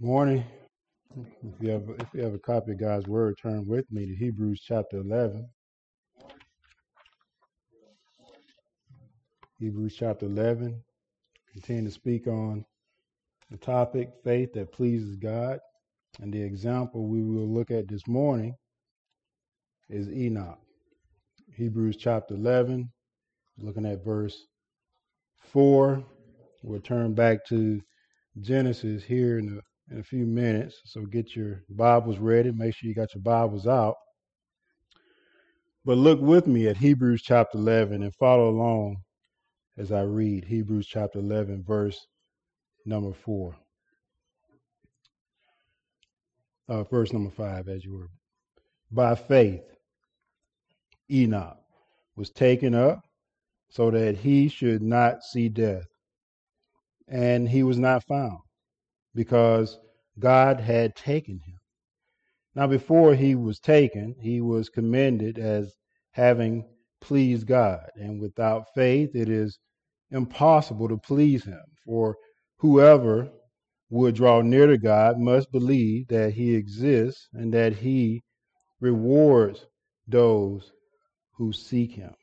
Morning. If you have if you have a copy of God's word, turn with me to Hebrews chapter eleven. Hebrews chapter eleven. Continue to speak on the topic faith that pleases God. And the example we will look at this morning is Enoch. Hebrews chapter eleven, looking at verse four. We'll turn back to Genesis here in a in a few minutes. So get your Bibles ready. Make sure you got your Bibles out. But look with me at Hebrews chapter 11 and follow along as I read Hebrews chapter 11, verse number 4. Uh, verse number 5, as you were. By faith, Enoch was taken up so that he should not see death. And he was not found because God had taken him. Now, before he was taken, he was commended as having pleased God. And without faith, it is impossible to please him. For whoever would draw near to God must believe that he exists and that he rewards those who seek him.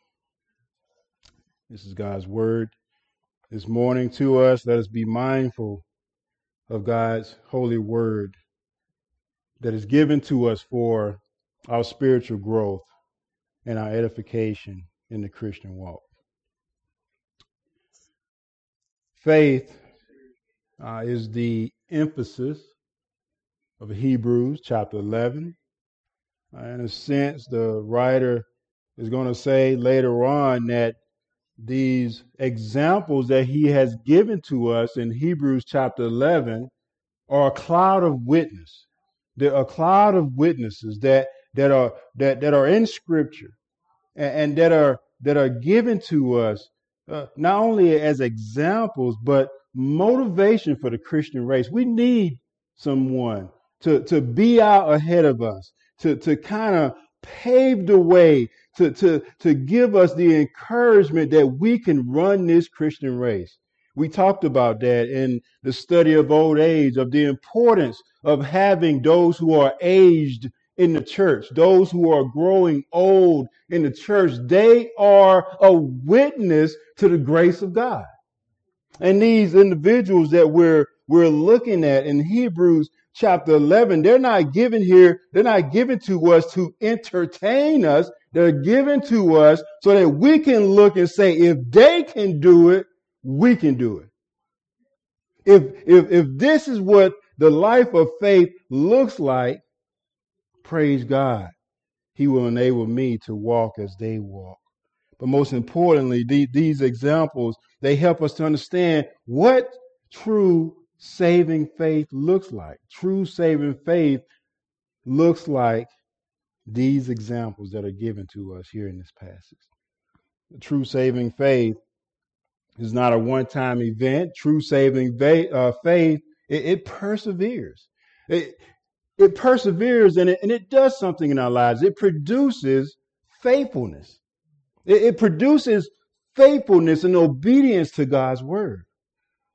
This is God's word this morning to us. Let us be mindful of God's holy word that is given to us for our spiritual growth and our edification in the Christian walk. Faith uh, is the emphasis of Hebrews chapter 11. Uh, in a sense, the writer is going to say later on that these examples that he has given to us in Hebrews chapter 11 are a cloud of witness. They're a cloud of witnesses that, that are, that, that are in scripture and, and that are, that are given to us, uh, not only as examples, but motivation for the Christian race. We need someone to, to be out ahead of us, to, to kind of pave the way to, to, to give us the encouragement that we can run this Christian race. We talked about that in the study of old age, of the importance of having those who are aged in the church, those who are growing old in the church. They are a witness to the grace of God. And these individuals that we're, we're looking at in Hebrews chapter 11, they're not given here, they're not given to us to entertain us. They're given to us so that we can look and say, if they can do it, we can do it. If, if, if this is what the life of faith looks like, praise God. He will enable me to walk as they walk. But most importantly, the, these examples, they help us to understand what true saving faith looks like. True saving faith looks like these examples that are given to us here in this passage. The true saving faith is not a one time event. True saving va- uh, faith, it, it perseveres. It, it perseveres and it, and it does something in our lives. It produces faithfulness. It, it produces faithfulness and obedience to God's word.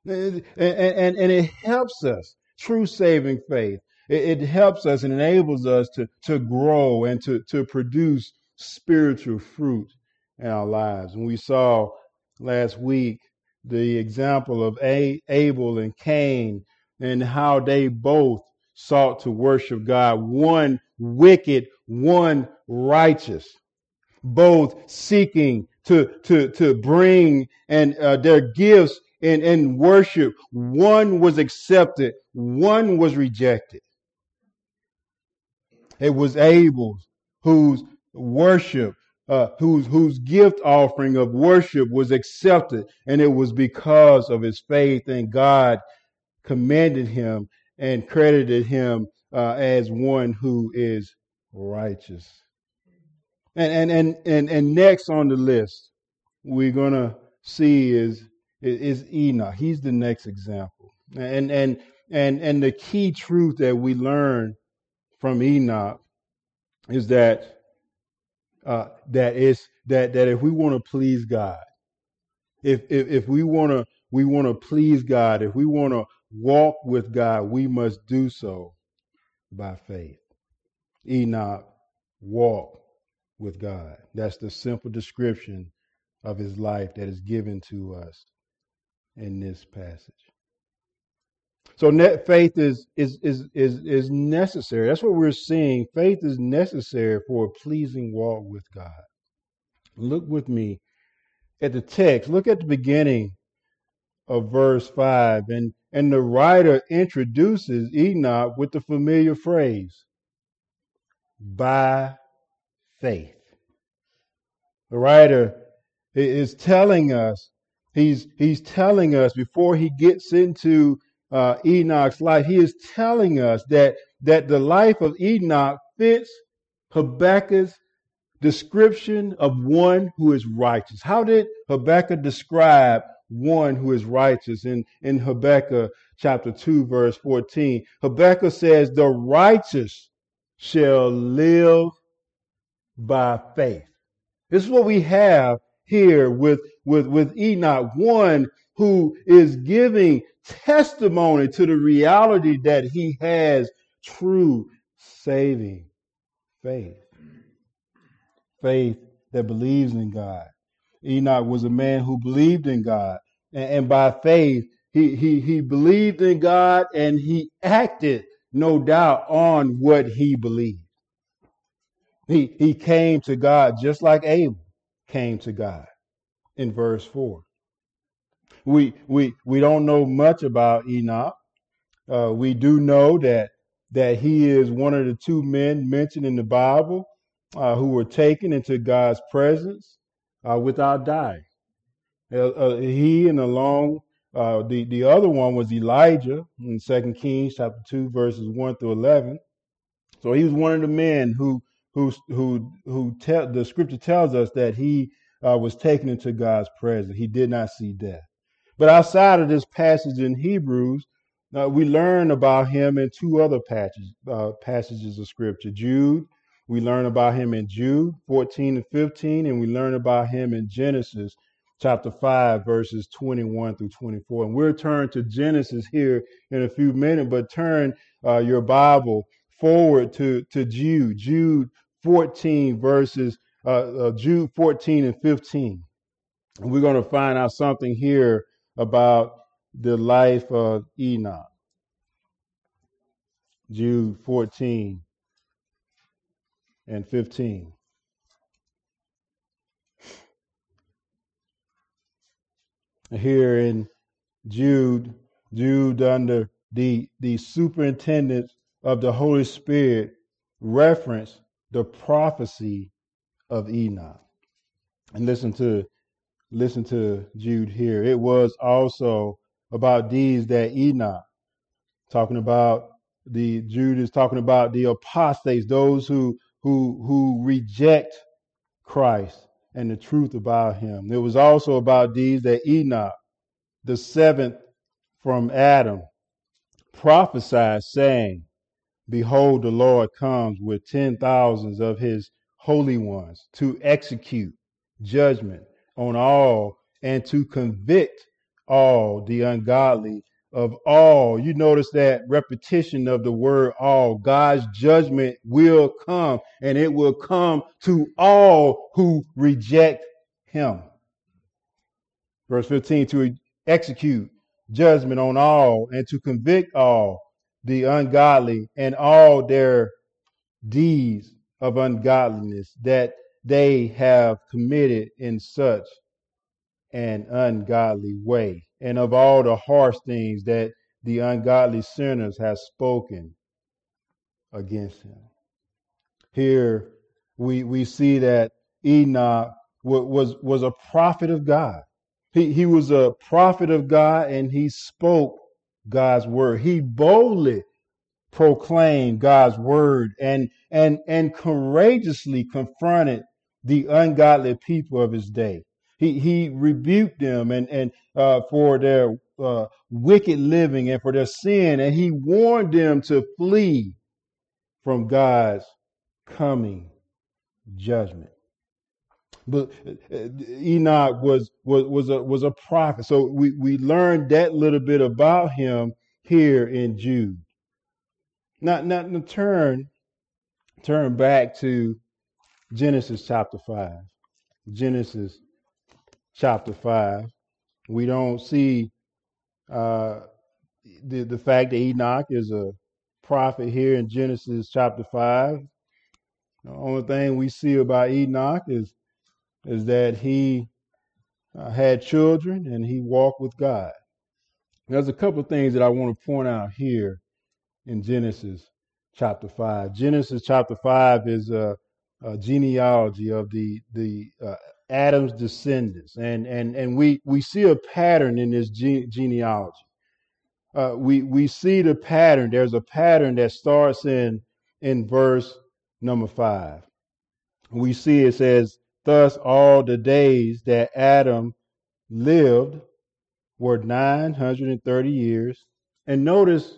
And, and, and it helps us, true saving faith. It, it helps us and enables us to, to grow and to, to produce spiritual fruit in our lives. And we saw last week the example of Abel and Cain and how they both sought to worship God, one wicked, one righteous, both seeking to, to, to bring and uh, their gifts and, in worship. One was accepted, one was rejected. It was Abel whose worship, uh, whose, whose gift offering of worship was accepted. And it was because of his faith and God commended him and credited him uh, as one who is righteous. And, and, and, and, and next on the list, we're going to see is is Enoch. He's the next example. And and and and the key truth that we learn from Enoch is that uh, that is that that if we want to please God, if if, if we want to we want to please God, if we want to walk with God, we must do so by faith. Enoch walked with God. That's the simple description of his life that is given to us in this passage. So net faith is is is is is necessary. That's what we're seeing. Faith is necessary for a pleasing walk with God. Look with me at the text. Look at the beginning of verse 5 and and the writer introduces Enoch with the familiar phrase by faith. The writer is telling us he's he's telling us before he gets into uh, Enoch's life, he is telling us that that the life of Enoch fits Habakkuk's description of one who is righteous. How did Habakkuk describe one who is righteous in, in Habakkuk chapter 2, verse 14? Habakkuk says, The righteous shall live by faith. This is what we have here with, with, with Enoch, one who is giving testimony to the reality that he has true saving faith. Faith that believes in God. Enoch was a man who believed in God. And, and by faith, he, he, he believed in God and he acted, no doubt, on what he believed. He, he came to God just like Abel came to God in verse 4. We, we, we don't know much about Enoch. Uh, we do know that, that he is one of the two men mentioned in the Bible uh, who were taken into God's presence uh, without dying. Uh, uh, he and along uh, the the other one was Elijah in Second Kings chapter two verses one through eleven. So he was one of the men who who who who tell the scripture tells us that he was taken into God's presence. He did not see death. But outside of this passage in Hebrews, uh, we learn about him in two other passages, uh, passages of scripture. Jude, we learn about him in Jude 14 and 15, and we learn about him in Genesis chapter 5, verses 21 through 24. And we'll turn to Genesis here in a few minutes, but turn uh, your Bible forward to, to Jude, Jude 14, verses, uh, uh, Jude 14 and 15. And we're going to find out something here about the life of Enoch. Jude 14 and 15. Here in Jude, Jude under the, the superintendence of the Holy Spirit reference the prophecy of Enoch. And listen to listen to Jude here. It was also about deeds that Enoch, talking about the Jude is talking about the apostates, those who who who reject Christ and the truth about him. It was also about deeds that Enoch, the seventh from Adam, prophesied, saying, Behold, the Lord comes with ten thousands of his holy ones to execute judgment on all and to convict all the ungodly of all. You notice that repetition of the word all. God's judgment will come and it will come to all who reject him. Verse 15 to execute judgment on all and to convict all the ungodly and all their deeds of ungodliness that they have committed in such an ungodly way, and of all the harsh things that the ungodly sinners have spoken against him. Here we, we see that Enoch was, was a prophet of God. He, he was a prophet of God and he spoke God's word. He boldly proclaimed God's word and, and, and courageously confronted the ungodly people of his day. He, he rebuked them and, and uh, for their uh, wicked living and for their sin, and he warned them to flee from God's coming judgment. But uh, Enoch was was was a was a prophet, so we we learned that little bit about him here in Jude. Not now turn turn back to Genesis chapter five. Genesis chapter five. We don't see uh, the the fact that Enoch is a prophet here in Genesis chapter five. The only thing we see about Enoch is is that he uh, had children and he walked with God. There's a couple of things that I want to point out here in Genesis chapter 5. Genesis chapter 5 is a, a genealogy of the, the uh, Adam's descendants. And, and, and we, we see a pattern in this gene- genealogy. Uh, we, we see the pattern. There's a pattern that starts in, in verse number 5. We see it says, Thus all the days that Adam lived were 930 years. And notice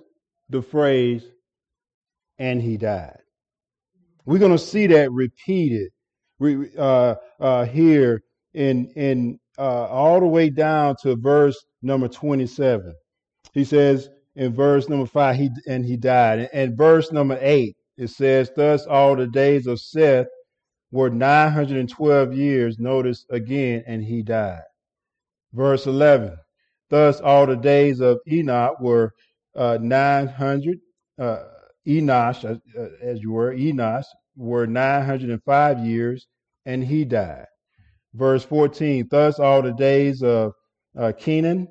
the phrase, and he died. We're going to see that repeated uh, uh, here in, in uh, all the way down to verse number 27. He says in verse number 5, he, and he died. And verse number 8, it says, Thus all the days of Seth were 912 years. Notice again, and he died. Verse 11, Thus all the days of Enoch were uh, 900, uh, Enosh, uh, uh, as you were, Enosh, were 905 years, and he died. Verse 14, thus all the days of uh, Kenan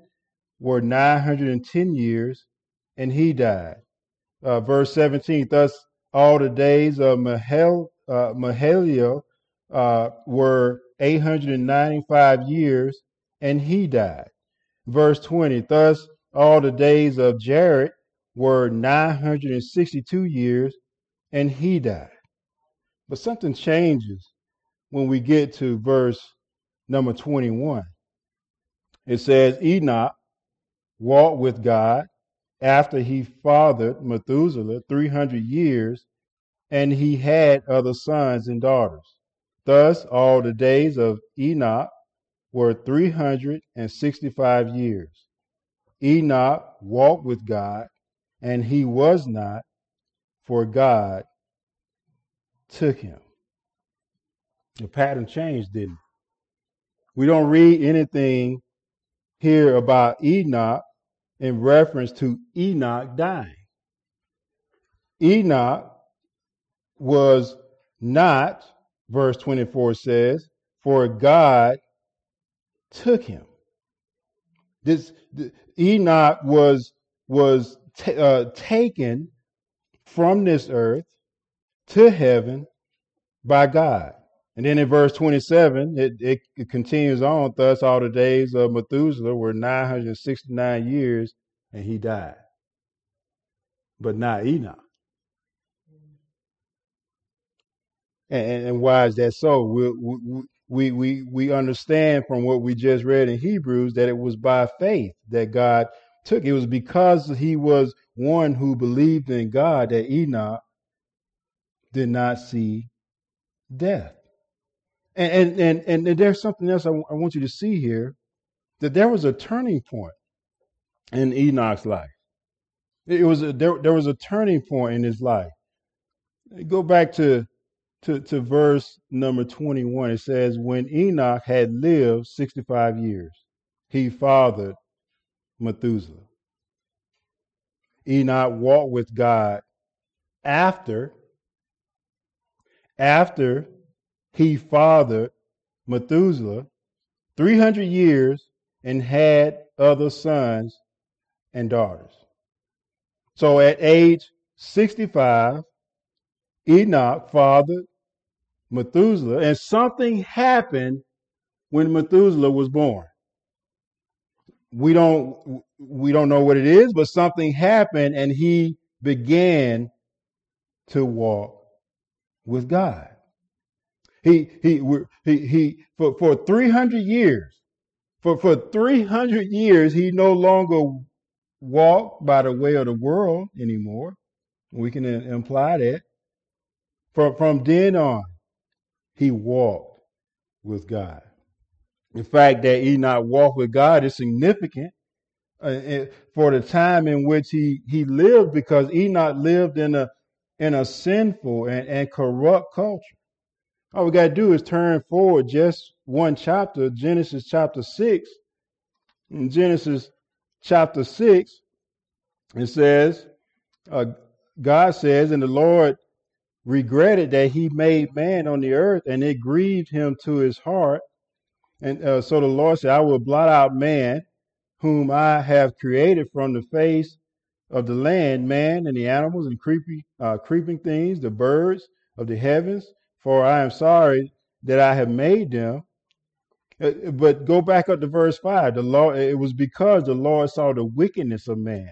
were 910 years, and he died. Uh, verse 17, thus all the days of Mahel, uh, uh, were 895 years, and he died. Verse 20, thus all the days of Jared were 962 years, and he died. But something changes when we get to verse number 21. It says, Enoch walked with God after he fathered Methuselah 300 years, and he had other sons and daughters. Thus, all the days of Enoch were 365 years. Enoch walked with God, and he was not, for God took him. The pattern changed, didn't it? We don't read anything here about Enoch in reference to Enoch dying. Enoch was not, verse 24 says, for God took him. This Enoch was was t- uh, taken from this earth to heaven by God. And then in verse 27, it, it, it continues on. Thus, all the days of Methuselah were 969 years, and he died. But not Enoch. And, and why is that so? We, we, we, we, we understand from what we just read in Hebrews that it was by faith that God took. It was because he was one who believed in God that Enoch did not see death. And, and, and, and there's something else I, w- I want you to see here that there was a turning point in Enoch's life. It was a, there, there was a turning point in his life. Go back to to, to verse number 21. It says, When Enoch had lived 65 years, he fathered Methuselah. Enoch walked with God after, after he fathered Methuselah 300 years and had other sons and daughters. So at age 65, Enoch fathered Methuselah, and something happened when Methuselah was born. We don't we don't know what it is, but something happened and he began to walk with God. He he he he for for 300 years for for 300 years he no longer walked by the way of the world anymore. We can imply that. From from then on, he walked with God. The fact that Enoch walked with God is significant uh, for the time in which he, he lived because Enoch lived in a, in a sinful and, and corrupt culture. All we got to do is turn forward just one chapter, Genesis chapter 6. In Genesis chapter 6, it says, uh, God says, and the Lord regretted that he made man on the earth, and it grieved him to his heart. And uh, so the Lord said, I will blot out man, whom I have created from the face of the land, man and the animals and creepy, uh, creeping things, the birds of the heavens, for I am sorry that I have made them. Uh, but go back up to verse 5. The Lord, it was because the Lord saw the wickedness of man.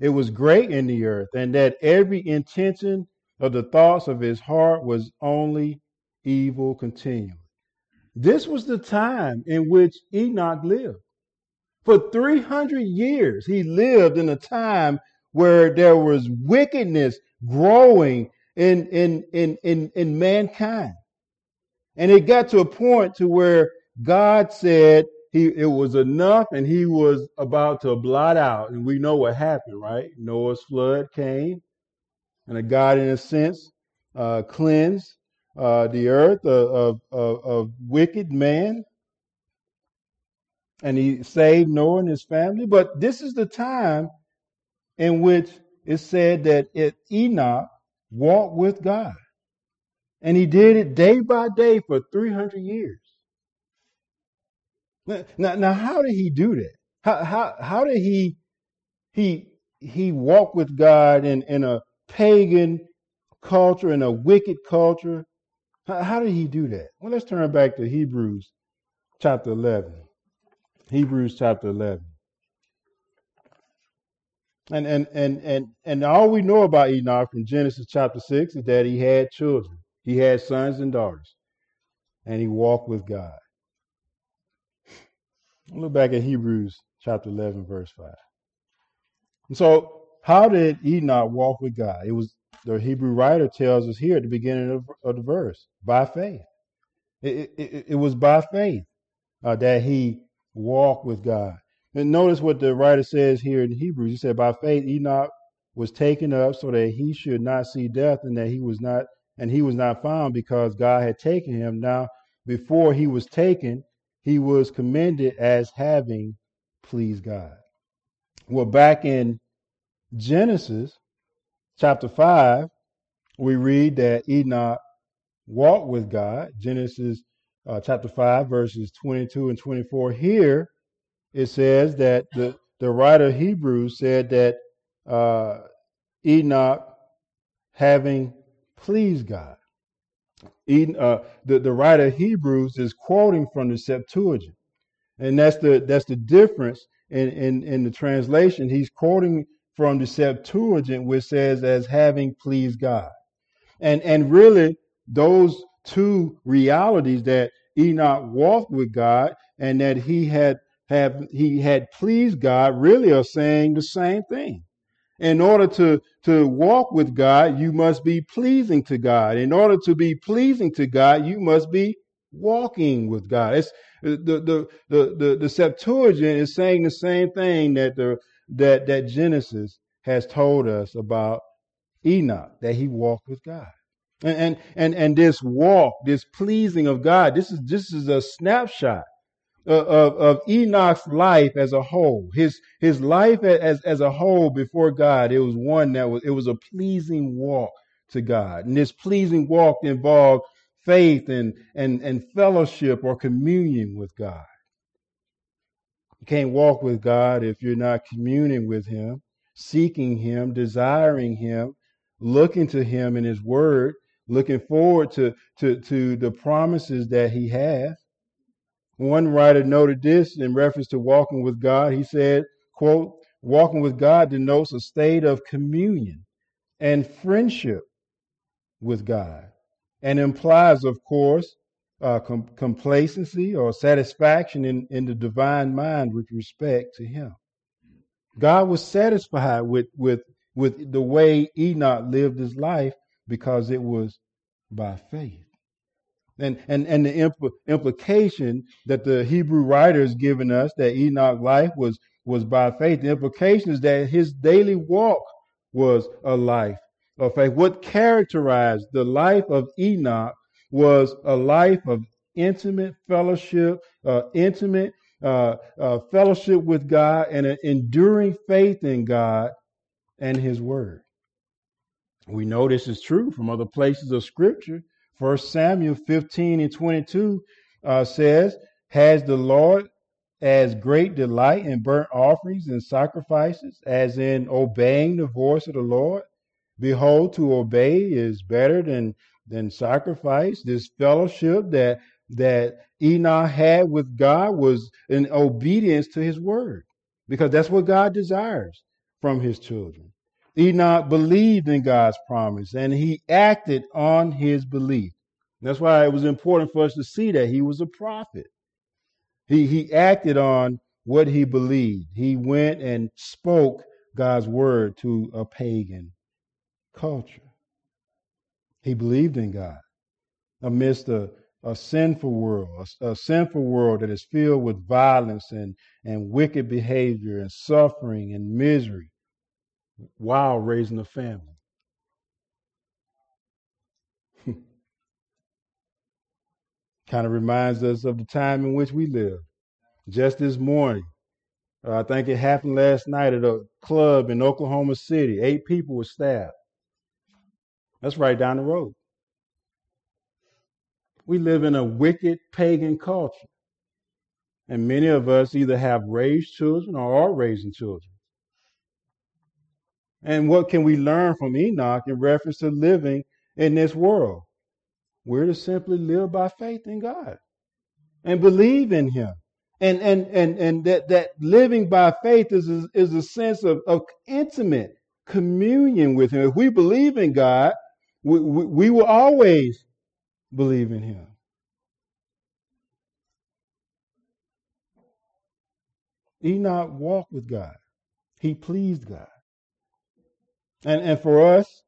It was great in the earth, and that every intention of the thoughts of his heart was only evil continually. This was the time in which Enoch lived. For 300 years, he lived in a time where there was wickedness growing in, in, in, in, in mankind. And it got to a point to where God said he, it was enough and he was about to blot out. And we know what happened, right? Noah's flood came and a God, in a sense, uh, cleansed uh, the earth of, of, of, wicked man. And he saved Noah and his family. But this is the time in which it said that it, Enoch walked with God. And he did it day by day for 300 years. Now, now, how did he do that? How, how, how did he, he, he walk with God in, in a pagan culture, in a wicked culture? How, did he do that? Well, let's turn back to Hebrews chapter 11. Hebrews chapter 11. And, and, and, and, and all we know about Enoch from Genesis chapter 6 is that he had children. He had sons and daughters. And he walked with God. Look back at Hebrews chapter 11, verse 5. And so, how did Enoch walk with God? It was the Hebrew writer tells us here at the beginning of, of the verse by faith. It, it, it was by faith uh, that he walked with God. And notice what the writer says here in Hebrews. He said, By faith, Enoch was taken up so that he should not see death and that he was not and he was not found because God had taken him. Now, before he was taken, he was commended as having pleased God. Well, back in Genesis chapter 5, we read that Enoch walked with God. Genesis uh, chapter 5, verses 22 and 24. Here, it says that the, the writer of Hebrews said that uh, Enoch having pleased God. Eden, uh, the, the writer of Hebrews is quoting from the Septuagint. And that's the that's the difference in, in, in the translation. He's quoting from the Septuagint, which says as having pleased God. And and really those two realities that Enoch walked with God and that he had have he had pleased God really are saying the same thing. In order to, to walk with God, you must be pleasing to God. In order to be pleasing to God, you must be walking with God. It's, the, the, the, the, the Septuagint is saying the same thing that the that, that Genesis has told us about Enoch, that he walked with God. And, and and and this walk, this pleasing of God, this is this is a snapshot of, of Enoch's life as a whole. His his life as as a whole before God, it was one that was it was a pleasing walk to God. And this pleasing walk involved faith and and and fellowship or communion with God. You can't walk with God if you're not communing with him, seeking him, desiring him, looking to him in his word, looking forward to to to the promises that he has. One writer noted this in reference to walking with God. He said, quote, walking with God denotes a state of communion and friendship with God and implies, of course, uh, com- complacency or satisfaction in, in the divine mind with respect to Him. God was satisfied with, with, with the way Enoch lived his life because it was by faith and and and the impl- implication that the Hebrew writer is giving us that Enoch life was was by faith. The implication is that his daily walk was a life of faith. What characterized the life of Enoch was a life of intimate fellowship, uh, intimate uh, uh, fellowship with God, and an enduring faith in God and His Word. We know this is true from other places of Scripture. First Samuel 15 and 22 uh, says, Has the Lord as great delight in burnt offerings and sacrifices as in obeying the voice of the Lord? Behold, to obey is better than, than sacrifice. This fellowship that, that Enoch had with God was in obedience to his word because that's what God desires from his children. Enoch believed in God's promise and he acted on his belief. That's why it was important for us to see that he was a prophet. He, he acted on what he believed. He went and spoke God's word to a pagan culture. He believed in God amidst a, a sinful world, a, a, sinful world that is filled with violence and, and wicked behavior and suffering and misery while raising a family. kind of reminds us of the time in which we live. Just this morning, uh, I think it happened last night at a club in Oklahoma City. Eight people were stabbed. That's right down the road. We live in a wicked pagan culture. And many of us either have raised children or are raising children. And what can we learn from Enoch in reference to living in this world? We're to simply live by faith in God and believe in Him. And and and and that, that living by faith is, is, a sense of, of intimate communion with Him. If we believe in God, we, we, we will always believe in Him. Enoch walked with God. He pleased God. And and for us,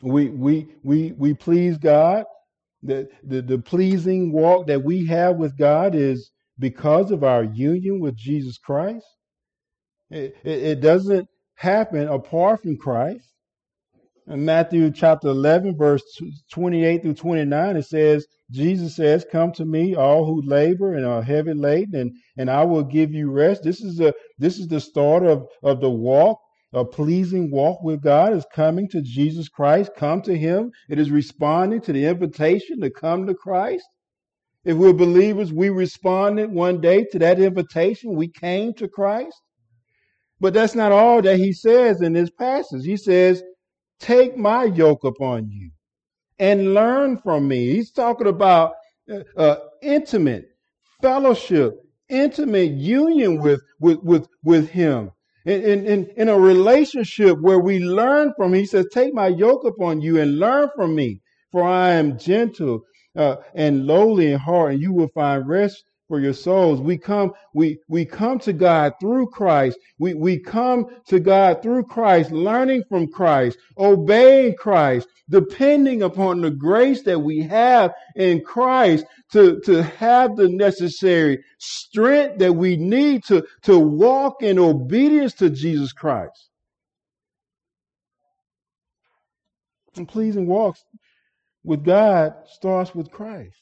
we we we we please God. The, the the pleasing walk that we have with God is because of our union with Jesus Christ. It, it, it doesn't happen apart from Christ. In Matthew chapter 11, verse 28 through 29, it says, Jesus says, Come to me, all who labor and are heavy laden, and, and I will give you rest. This is a this is the start of, of the walk a pleasing walk with God is coming to Jesus Christ. Come to Him. It is responding to the invitation to come to Christ. If we're believers, we responded one day to that invitation. We came to Christ. But that's not all that He says in this passage. He says, Take my yoke upon you and learn from me. He's talking about uh, uh intimate fellowship, intimate union with, with, with, with Him in, in, in a relationship where we learn from, him. he says, take my yoke upon you and learn from me, for I am gentle uh, and lowly in heart, and you will find rest for your souls. We come, we, we come to God through Christ. We, we come to God through Christ, learning from Christ, obeying Christ, depending upon the grace that we have in Christ to, to have the necessary strength that we need to, to walk in obedience to Jesus Christ. And pleasing walks with God starts with Christ.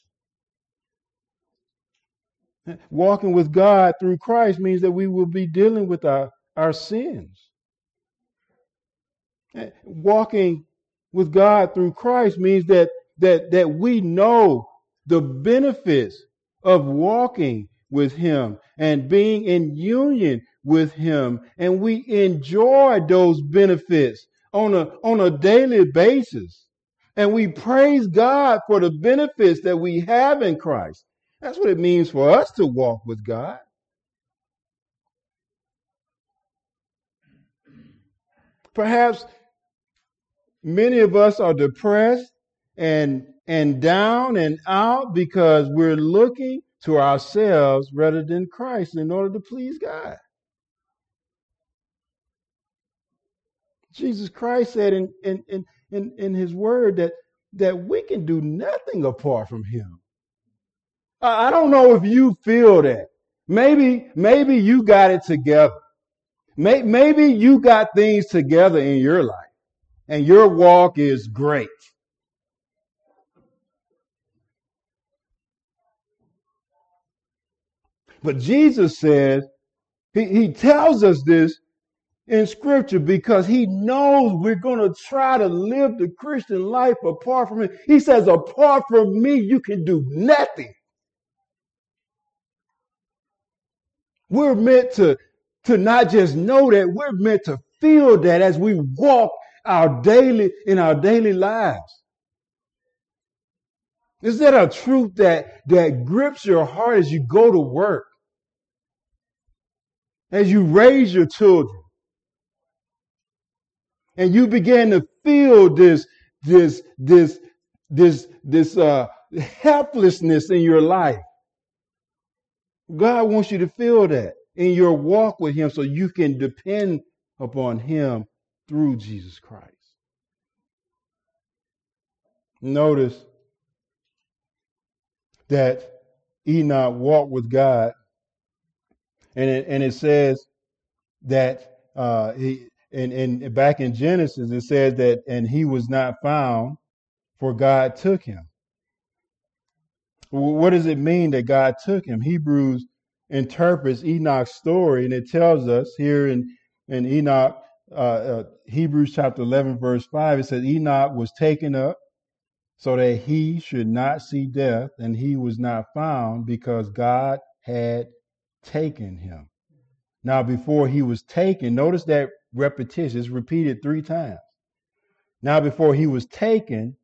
Walking with God through Christ means that we will be dealing with our, our sins. Eh, walking with God through Christ means that, that, that we know the benefits of walking with Him and being in union with Him. And we enjoy those benefits on a, on a daily basis. And we praise God for the benefits that we have in Christ. That's what it means for us to walk with God. Perhaps many of us are depressed and and down and out because we're looking to ourselves rather than Christ in order to please God. Jesus Christ said in, in, in, in, in his word that, that we can do nothing apart from him. I don't know if you feel that. Maybe, maybe you got it together. Maybe you got things together in your life and your walk is great. But Jesus says, he, he tells us this in scripture because he knows we're going to try to live the Christian life apart from him. He says, apart from me, you can do nothing. We're meant to, to not just know that, we're meant to feel that as we walk our daily, in our daily lives. Is that a truth that, that grips your heart as you go to work? As you raise your children? And you begin to feel this, this, this, this, this, uh, helplessness in your life. God wants you to feel that in your walk with Him so you can depend upon Him through Jesus Christ. Notice that Enoch walked with God, and it, and it says that uh, he and, and back in Genesis it says that and he was not found, for God took him. What does it mean that God took him? Hebrews interprets Enoch's story, and it tells us here in, in Enoch, uh, uh, Hebrews chapter 11, verse 5, it says, Enoch was taken up so that he should not see death, and he was not found because God had taken him. Now, before he was taken, notice that repetition is repeated three times. Now, before he was taken,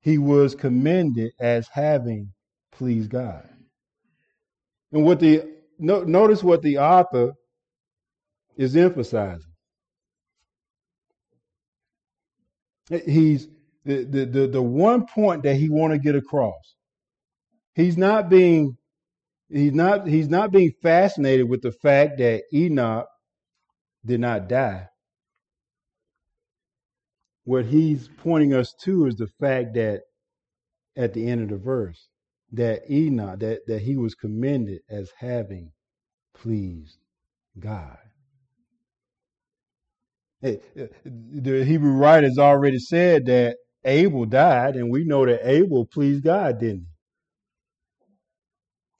he was commended as having pleased God. And what the no, notice what the author is emphasizing. He's the, the, the, the one point that he want to get across. He's not being he's not he's not being fascinated with the fact that Enoch did not die. What he's pointing us to is the fact that at the end of the verse, that Enoch, that, that he was commended as having pleased God. The Hebrew writers already said that Abel died, and we know that Abel pleased God, didn't he?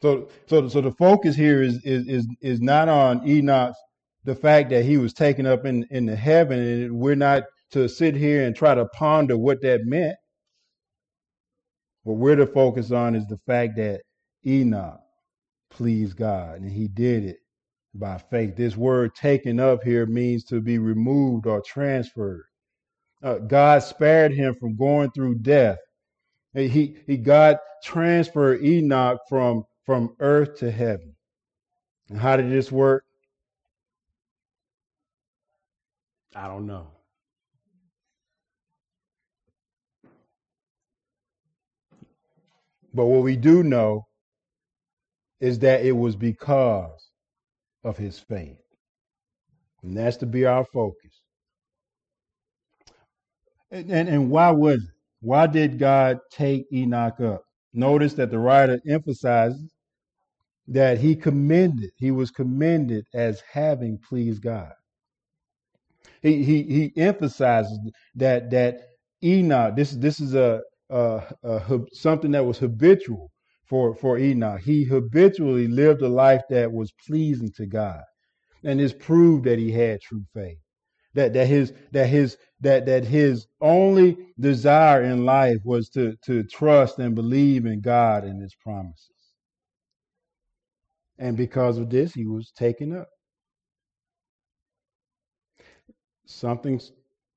So, so, so the focus here is is is, is not on Enoch's the fact that he was taken up in in the heaven, and we're not to sit here and try to ponder what that meant. What we're to focus on is the fact that Enoch pleased God, and he did it by faith. This word taken up here means to be removed or transferred. Uh, God spared him from going through death. He, he God transferred Enoch from, from earth to heaven. And how did this work? I don't know. But what we do know is that it was because of his faith. And that's to be our focus. And, and, and why was it? Why did God take Enoch up? Notice that the writer emphasizes that he commended, he was commended as having pleased God. He, he, he emphasizes that, that Enoch, this, this is a, uh, uh, something that was habitual for, for Enoch. He habitually lived a life that was pleasing to God. And this proved that he had true faith. That, that his, that his, that, that his only desire in life was to, to trust and believe in God and his promises. And because of this, he was taken up. Something's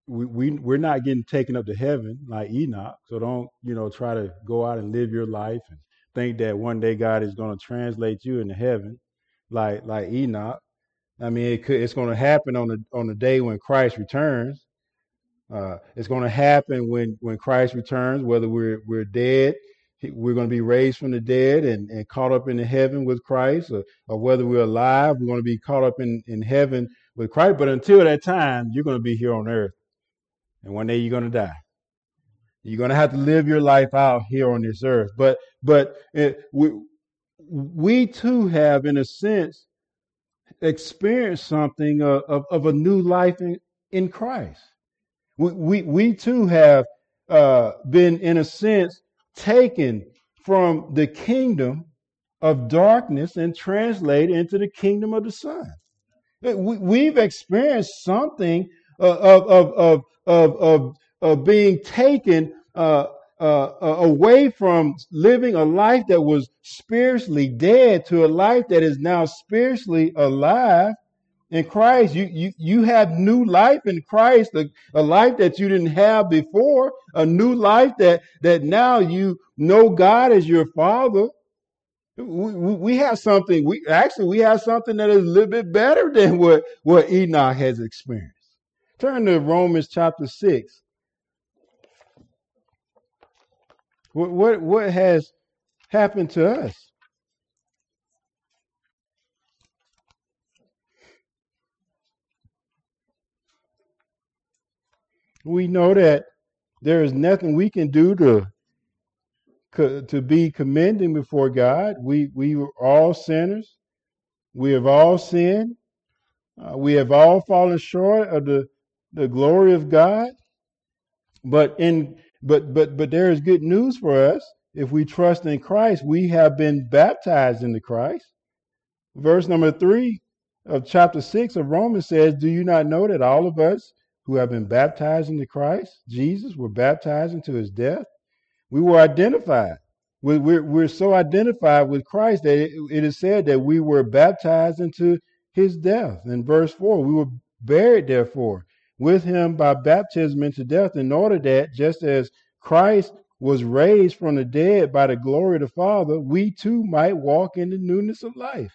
we, we we're not getting taken up to heaven like Enoch. So don't you know try to go out and live your life and think that one day God is going to translate you into heaven like like Enoch. I mean, it could, it's going to happen on the on the day when Christ returns. Uh, it's going to happen when when Christ returns, whether we're we're dead, we're going to be raised from the dead and, and caught up into heaven with Christ, or, or whether we're alive, we're going to be caught up in, in heaven with Christ. But until that time, you're going to be here on earth and one day you're going to die. You're going to have to live your life out here on this earth. But but it, we, we too have, in a sense, experienced something of, of, of a new life in, in Christ. We, we, we too have uh, been, in a sense, taken from the kingdom of darkness and translated into the kingdom of the Son. We, have experienced something of, of, of, of, of, being taken uh, uh, away from living a life that was spiritually dead to a life that is now spiritually alive in Christ. You, you, you have new life in Christ, a, a life that you didn't have before, a new life that, that now you know God as your father. We, we have something, we actually, we have something that is a little bit better than what, what Enoch has experienced. Turn to Romans chapter 6. What, what, what has happened to us? We know that there is nothing we can do to to be commending before God. We we are all sinners. We have all sinned. Uh, we have all fallen short of the the glory of God. But in but but but there is good news for us. If we trust in Christ, we have been baptized into Christ. Verse number three of chapter six of Romans says, Do you not know that all of us who have been baptized into Christ, Jesus, were baptized into his death? We were identified. We're, we're, we're so identified with Christ that it, it is said that we were baptized into his death. In verse 4, we were buried, therefore, with him by baptism into death, in order that, just as Christ was raised from the dead by the glory of the Father, we too might walk in the newness of life.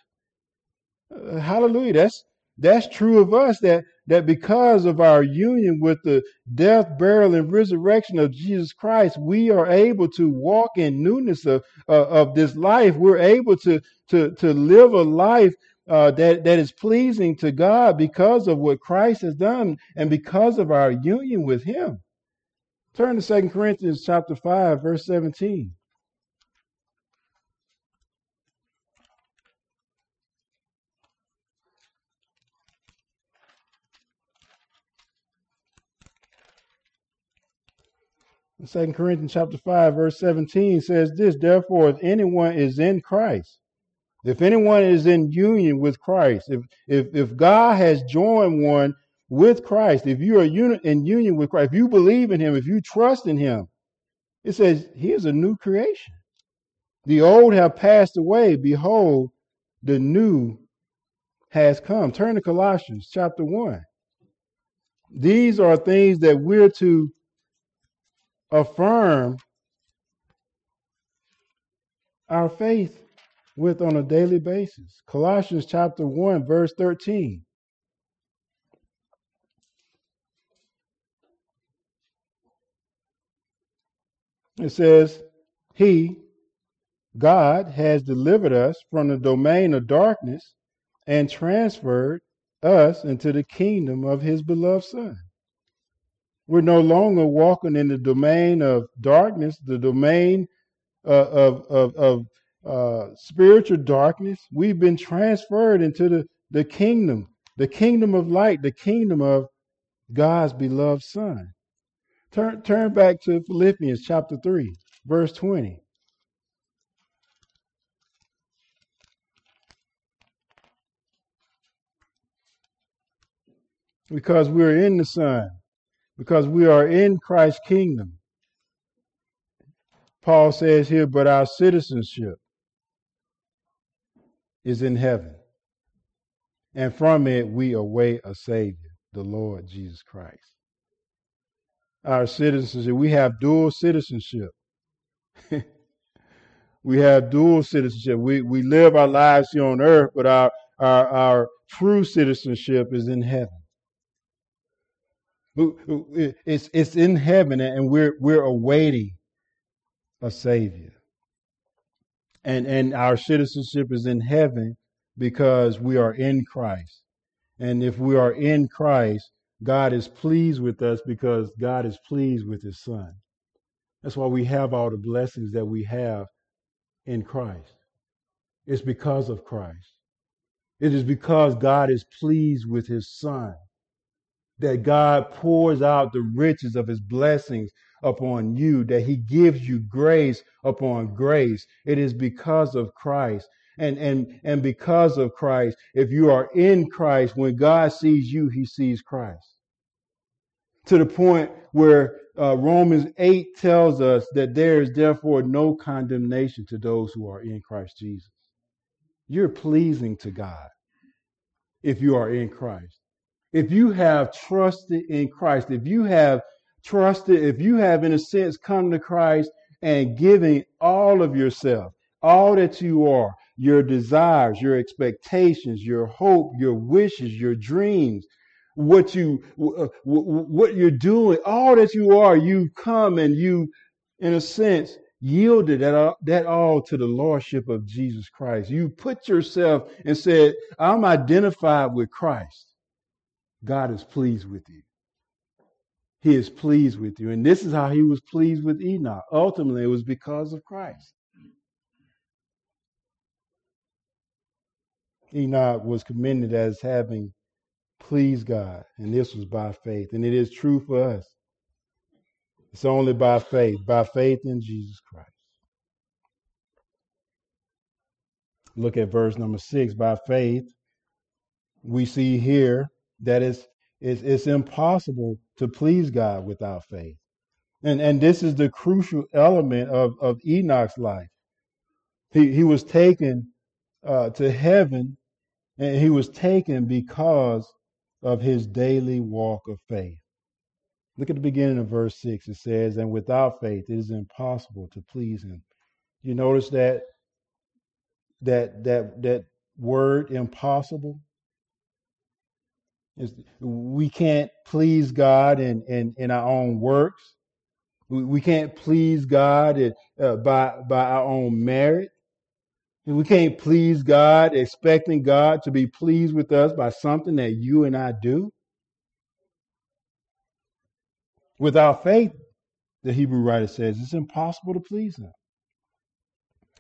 Uh, hallelujah. That's that's true of us that that because of our union with the death, burial, and resurrection of Jesus Christ, we are able to walk in newness of, uh, of this life. We're able to, to, to live a life uh, that, that is pleasing to God because of what Christ has done and because of our union with Him. Turn to Second Corinthians chapter 5, verse 17. Second Corinthians chapter 5, verse 17 says this, therefore, if anyone is in Christ, if anyone is in union with Christ, if if if God has joined one with Christ, if you are in union with Christ, if you believe in him, if you trust in him, it says he is a new creation. The old have passed away. Behold, the new has come. Turn to Colossians chapter 1. These are things that we're to affirm our faith with on a daily basis. Colossians chapter 1, verse 13. It says, He, God, has delivered us from the domain of darkness and transferred us into the kingdom of His beloved Son. We're no longer walking in the domain of darkness, the domain uh, of, of, of uh, spiritual darkness, we've been transferred into the, the kingdom, the kingdom of light, the kingdom of God's beloved Son. Turn, turn back to Philippians chapter 3, verse 20. Because we're in the Son, because we are in Christ's kingdom. Paul says here, but our citizenship is in heaven. And from it we await a Savior, the Lord Jesus Christ. Our citizenship, we have dual citizenship. we have dual citizenship. We, we live our lives here on earth, but our, our, our true citizenship is in heaven. It's, it's in heaven, and we're, we're awaiting a Savior and and our citizenship is in heaven because we are in Christ. And if we are in Christ, God is pleased with us because God is pleased with his son. That's why we have all the blessings that we have in Christ. It's because of Christ. It is because God is pleased with his son that God pours out the riches of his blessings upon you, that he gives you grace upon grace. It is because of Christ. And, and, and because of Christ, if you are in Christ, when God sees you, he sees Christ. To the point where uh, Romans 8 tells us that there is therefore no condemnation to those who are in Christ Jesus. You're pleasing to God if you are in Christ. If you have trusted in Christ, if you have trusted, if you have, in a sense, come to Christ and giving all of yourself, all that you are, your desires, your expectations, your hope, your wishes, your dreams, what you uh, what you're doing, all that you are, you come and you, in a sense, yielded that all, that all to the lordship of Jesus Christ. You put yourself and said, "I'm identified with Christ." God is pleased with you. He is pleased with you, and this is how He was pleased with Enoch. Ultimately, it was because of Christ. Enoch was commended as having pleased God. And this was by faith. And it is true for us. It's only by faith, by faith in Jesus Christ. Look at verse number six. By faith, we see here that it's, it's, it's impossible to please God without faith. And, and this is the crucial element of, of Enoch's life. He, he was taken uh, to heaven, and he was taken because of his daily walk of faith. Look at the beginning of verse 6. It says, And without faith it is impossible to please him. You notice that that that that word impossible? We can't please God in, in, in our own works. We, we can't please God in, uh, by by our own merit. We can't please God expecting God to be pleased with us by something that you and I do. Without faith, the Hebrew writer says, it's impossible to please him.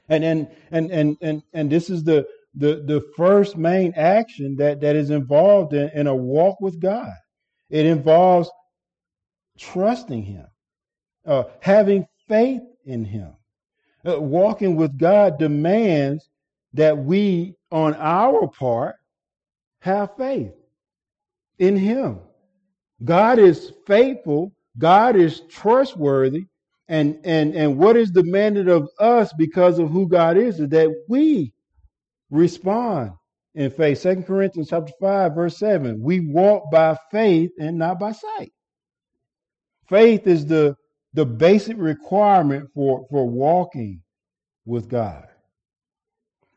And and and and and, and this is the, the the first main action that, that is involved in, in a walk with God. It involves trusting him, uh, having faith in him. Uh, walking with God demands that we, on our part, have faith in Him. God is faithful. God is trustworthy. And, and, and what is demanded of us because of who God is is that we respond in faith. Second Corinthians chapter 5, verse 7. We walk by faith and not by sight. Faith is the the basic requirement for, for walking with God.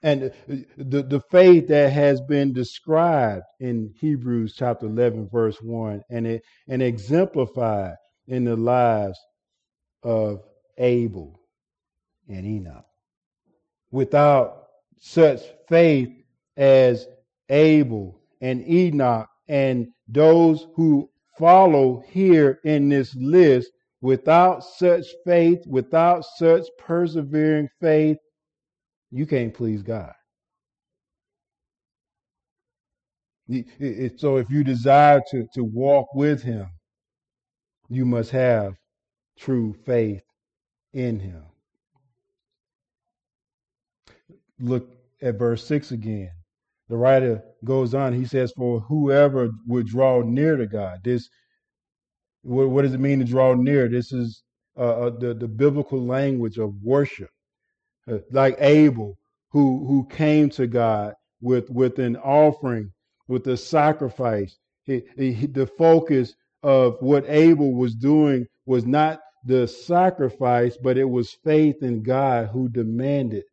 And the, the faith that has been described in Hebrews chapter 11, verse 1, and, it, and exemplified in the lives of Abel and Enoch. Without such faith as Abel and Enoch and those who follow here in this list, Without such faith, without such persevering faith, you can't please God. So if you desire to, to walk with him, you must have true faith in him. Look at verse 6 again. The writer goes on, he says, For whoever would draw near to God, this what, what does it mean to draw near? This is uh, uh, the, the biblical language of worship. Uh, like Abel, who, who came to God with, with an offering, with a sacrifice. He, he, the focus of what Abel was doing was not the sacrifice, but it was faith in God who demanded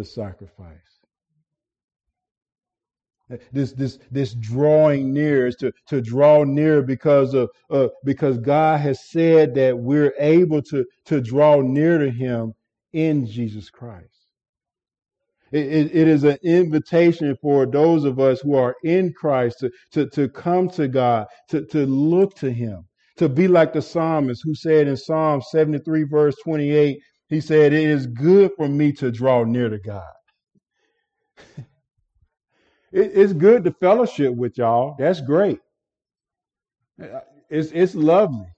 the sacrifice. This this this drawing near is to to draw near because of uh, because God has said that we're able to to draw near to Him in Jesus Christ. It, it, is an invitation for those of us who are in Christ to, to, to come to God, to, to look to Him, to be like the psalmist who said in Psalm 73, verse 28, he said, It is good for me to draw near to God. It, it's good to fellowship with y'all. That's great. It's it's lovely.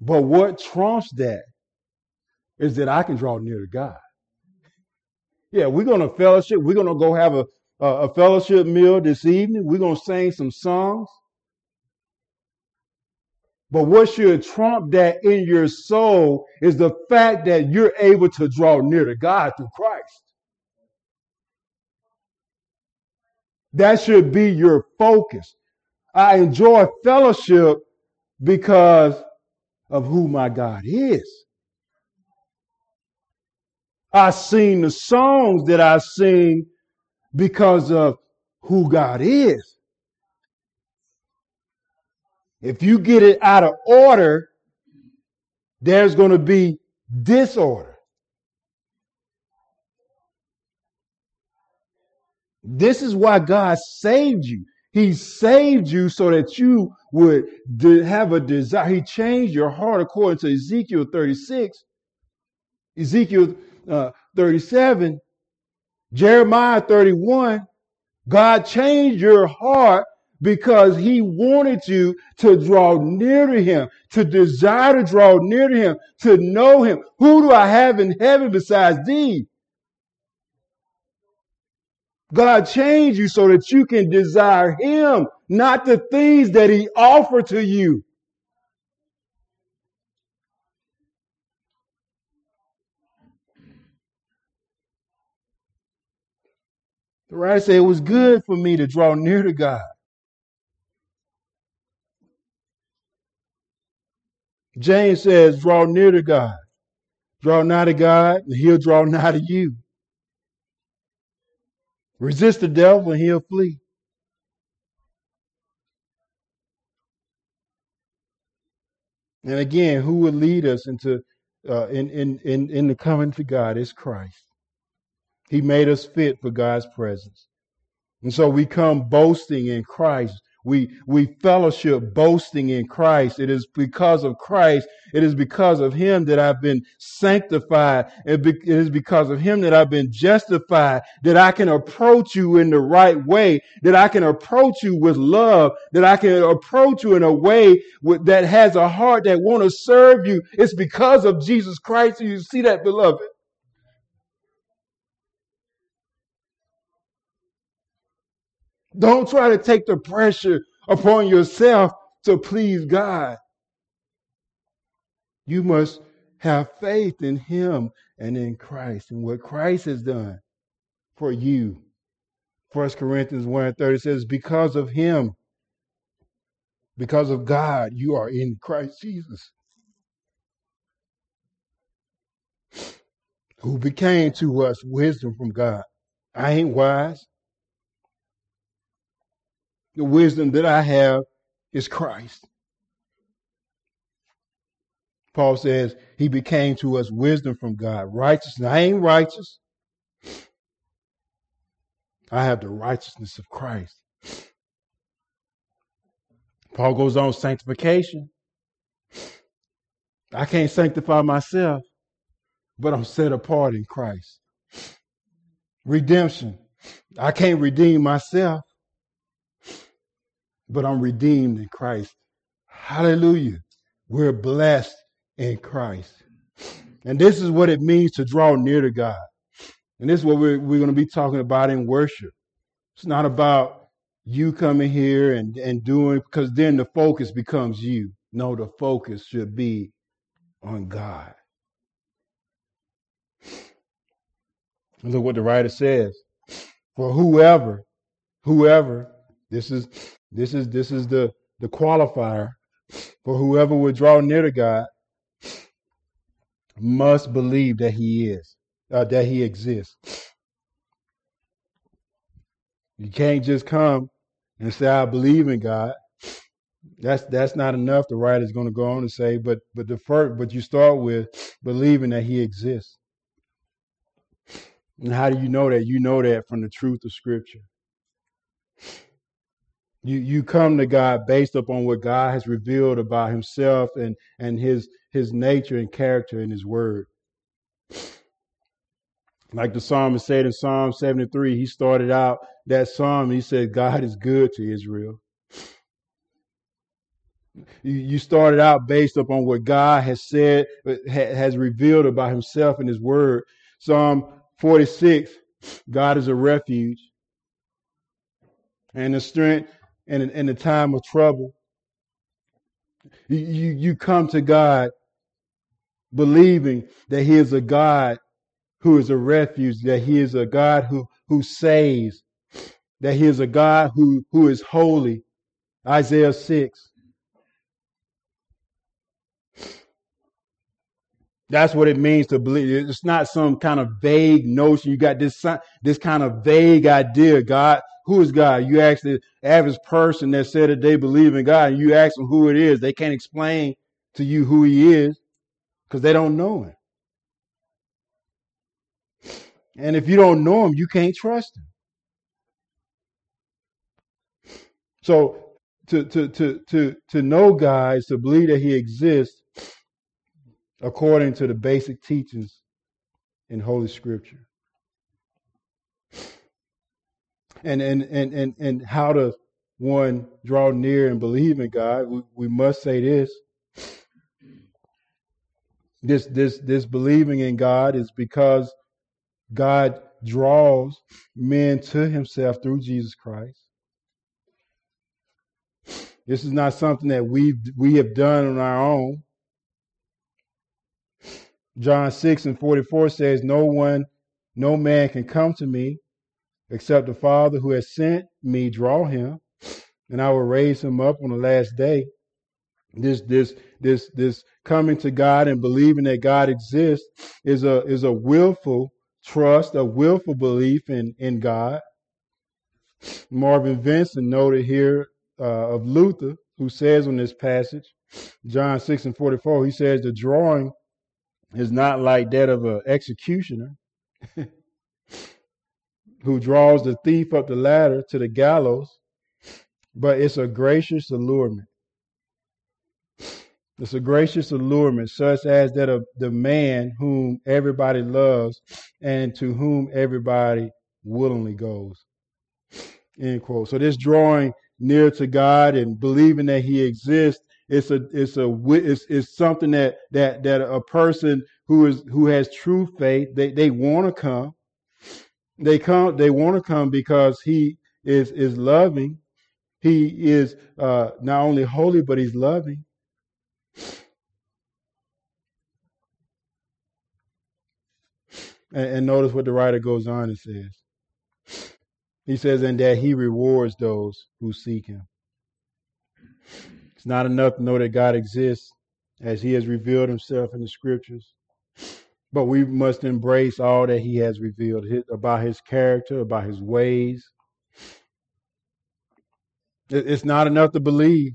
But what trumps that is that I can draw near to God. Yeah, we're gonna fellowship. We're gonna go have a a, a fellowship meal this evening. We're gonna sing some songs. But what should trump that in your soul is the fact that you're able to draw near to God through Christ. That should be your focus. I enjoy fellowship because of who my God is. I sing the songs that I sing because of who God is. If you get it out of order, there's going to be disorder. This is why God saved you. He saved you so that you would have a desire. He changed your heart according to Ezekiel 36, Ezekiel uh, 37, Jeremiah 31. God changed your heart because he wanted you to draw near to him, to desire to draw near to him, to know him. Who do I have in heaven besides thee? God changed you so that you can desire him, not the things that he offered to you. The writer said it was good for me to draw near to God. James says, draw near to God. Draw nigh to God, and he'll draw nigh to you. Resist the devil, and he'll flee. And again, who will lead us into uh, in, in, in, in the coming to God is Christ. He made us fit for God's presence. And so we come boasting in Christ, we, we fellowship boasting in Christ. It is because of Christ. It is because of him that I've been sanctified. It is because of him that I've been justified, that I can approach you in the right way, that I can approach you with love, that I can approach you in a way with, that has a heart that want to serve you. It's because of Jesus Christ. You see that, beloved? Don't try to take the pressure upon yourself to please God. You must have faith in Him and in Christ and what Christ has done for you. 1 Corinthians 1 and 30 says, Because of Him, because of God, you are in Christ Jesus, who became to us wisdom from God. I ain't wise. The wisdom that I have is Christ. Paul says he became to us wisdom from God, righteousness. I ain't righteous. I have the righteousness of Christ. Paul goes on sanctification. I can't sanctify myself, but I'm set apart in Christ. Redemption. I can't redeem myself, but I'm redeemed in Christ. Hallelujah. We're blessed in Christ. And this is what it means to draw near to God. And this is what we're, we're going to be talking about in worship. It's not about you coming here and, and doing, because then the focus becomes you. No, the focus should be on God. Look what the writer says. For whoever, whoever, this is this is this is the the qualifier for whoever would draw near to God must believe that He is, uh, that He exists. You can't just come and say I believe in God. That's that's not enough. The writer is going to go on to say, but but the first, but you start with believing that He exists. And how do you know that? You know that from the truth of Scripture. You you come to God based upon what God has revealed about himself and, and his his nature and character in his word. Like the psalmist said in Psalm 73, he started out that psalm he said, God is good to Israel. You started out based upon what God has said, has revealed about himself and his word. Psalm 46, God is a refuge and a strength in, in the time of trouble. You, you come to God believing that he is a God who is a refuge, that he is a God who, who saves, that he is a God who, who is holy. Isaiah 6. That's what it means to believe. It's not some kind of vague notion. You got this, this kind of vague idea. God, who is God? You ask the average person that said that they believe in God and you ask them who it is. They can't explain to you who he is because they don't know him. And if you don't know him, you can't trust him. So to to to to to know God is to believe that He exists according to the basic teachings in Holy Scripture. And and and and and how to one draw near and believe in God, we, we must say this. This this this believing in God is because God draws men to himself through Jesus Christ. This is not something that we we have done on our own. John 6 and 44 says, No one, no man can come to me except the Father who has sent me draw him, and I will raise him up on the last day. This this this this coming to God and believing that God exists is a is a willful trust, a willful belief in, in God. Marvin Vincent noted here uh, of Luther, who says on this passage, John 6 and 44, he says, The drawing is not like that of an executioner who draws the thief up the ladder to the gallows, but it's a gracious allurement. It's a gracious allurement, such as that of the man whom everybody loves and to whom everybody willingly goes. End quote. So this drawing near to God and believing that He exists, it's a it's a it's, it's something that that that a person who is who has true faith they they want to come. They come they want to come because He is is loving. He is uh, not only holy but He's loving. And, and notice what the writer goes on and says. He says, and that he rewards those who seek him. It's not enough to know that God exists as he has revealed himself in the scriptures, but we must embrace all that he has revealed about his character, about his ways. It's not enough to believe.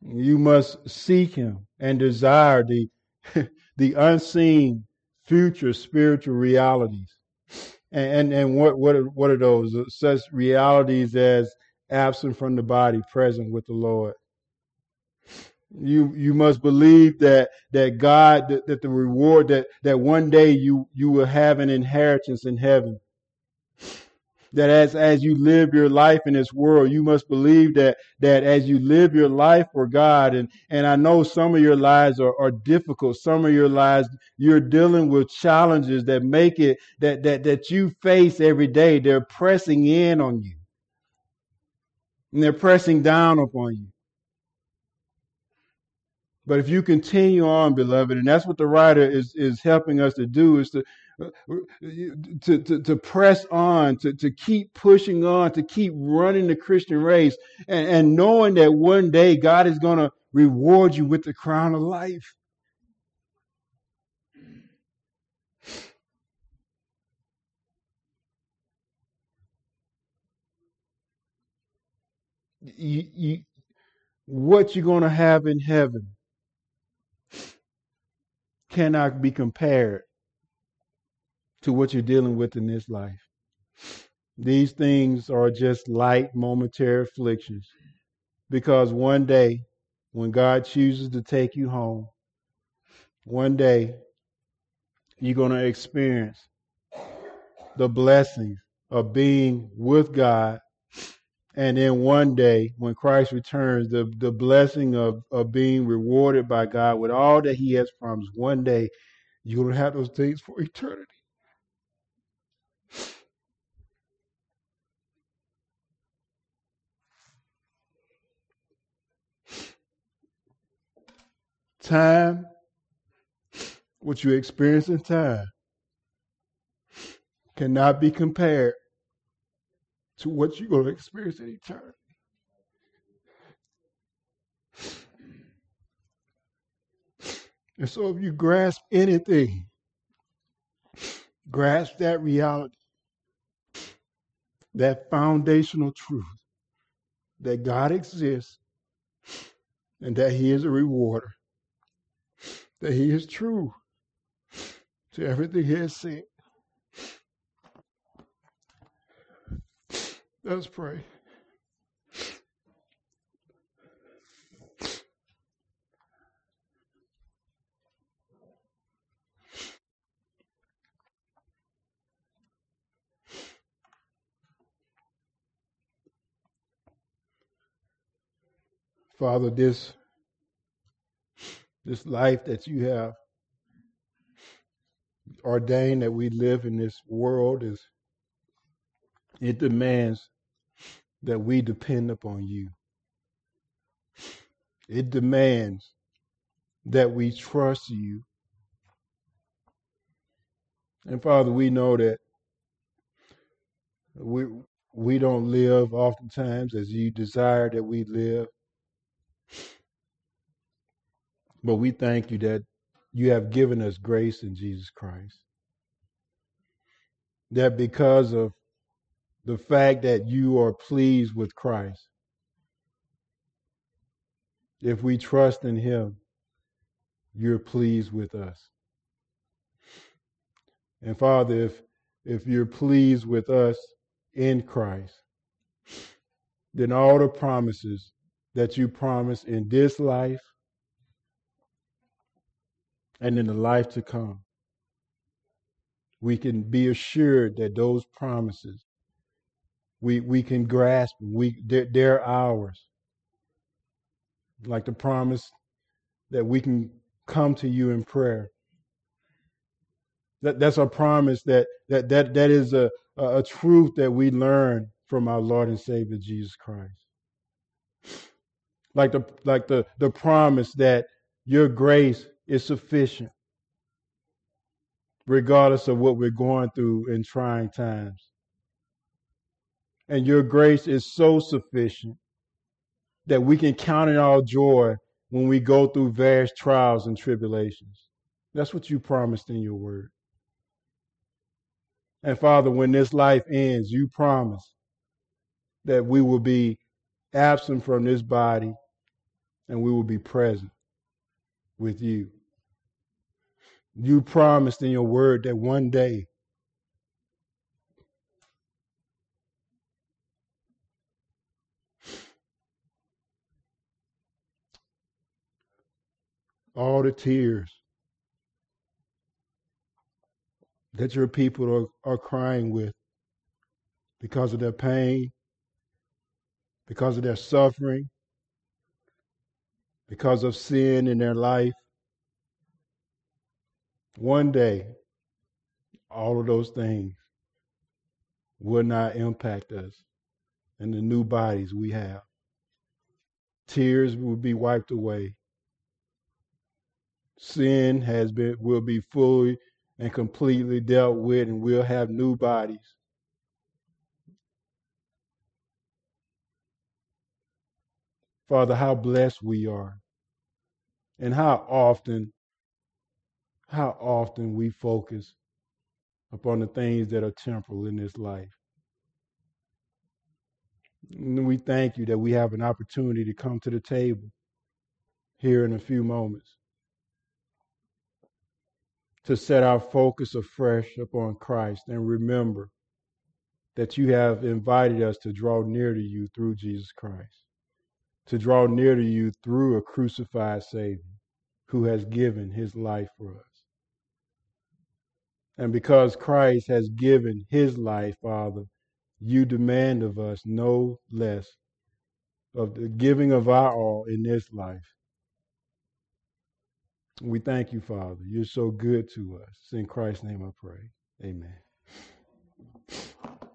You must seek him and desire the, the unseen future spiritual realities. And, and, and what, what, are, what are those? Such realities as absent from the body, present with the Lord. You, you must believe that, that God, that, that the reward, that, that one day you, you will have an inheritance in heaven. That as as you live your life in this world you must believe that that as you live your life for god and and i know some of your lives are, are difficult. Some of your lives you're dealing with challenges that make it that that that you face every day. They're pressing in on you. And they're pressing down upon you but if you continue on, beloved, and that's what the writer is, is helping us to do, is to uh, to, to, to press on, to, to keep pushing on, to keep running the Christian race, and, and knowing that one day God is going to reward you with the crown of life. You, you, what you're going to have in heaven cannot be compared to what you're dealing with in this life. These things are just light, momentary afflictions. Because one day, when God chooses to take you home, one day you're going to experience the blessings of being with God. And then one day, when Christ returns, the, the blessing of, of being rewarded by God with all that He has promised. One day, you're going to have those things for eternity. Time, what you experience in time, cannot be compared to what you're going to experience in eternity. And so if you grasp anything, grasp that reality, that foundational truth that God exists and that He is a rewarder, that He is true to everything He has said. Let's pray. Father, this this life that you have ordained that we live in this world is it demands that we depend upon you. It demands that we trust you. And Father, we know that we we don't live oftentimes as you desire that we live. But we thank you that you have given us grace in Jesus Christ. That because of the fact that you are pleased with Christ, if we trust in him, you're pleased with us. And Father, if if you're pleased with us in Christ, then all the promises that you promise in this life and in the life to come, we can be assured that those promises we we can grasp we they're, they're ours. Like the promise that we can come to you in prayer. That that's a promise that that that that is a a truth that we learn from our lord and savior jesus christ. Like the like the the promise that your grace is sufficient regardless of what we're going through in trying times and your grace is so sufficient that we can count in our joy when we go through various trials and tribulations. That's what you promised in your word. And Father, when this life ends, you promise that we will be absent from this body and we will be present with you. You promised in your word that one day all the tears that your people are, are crying with because of their pain, because of their suffering, because of sin in their life. One day, all of those things will not impact us in the new bodies we have. Tears will be wiped away sin has been will be fully and completely dealt with and we'll have new bodies. Father how blessed we are. And how often how often we focus upon the things that are temporal in this life. And we thank you that we have an opportunity to come to the table here in a few moments to set our focus afresh upon Christ and remember that you have invited us to draw near to you through Jesus Christ, to draw near to you through a crucified Savior who has given his life for us. And because Christ has given his life, Father, you demand of us no less of the giving of our all in this life. We thank you, Father. You're so good to us. In Christ's name I pray. Amen.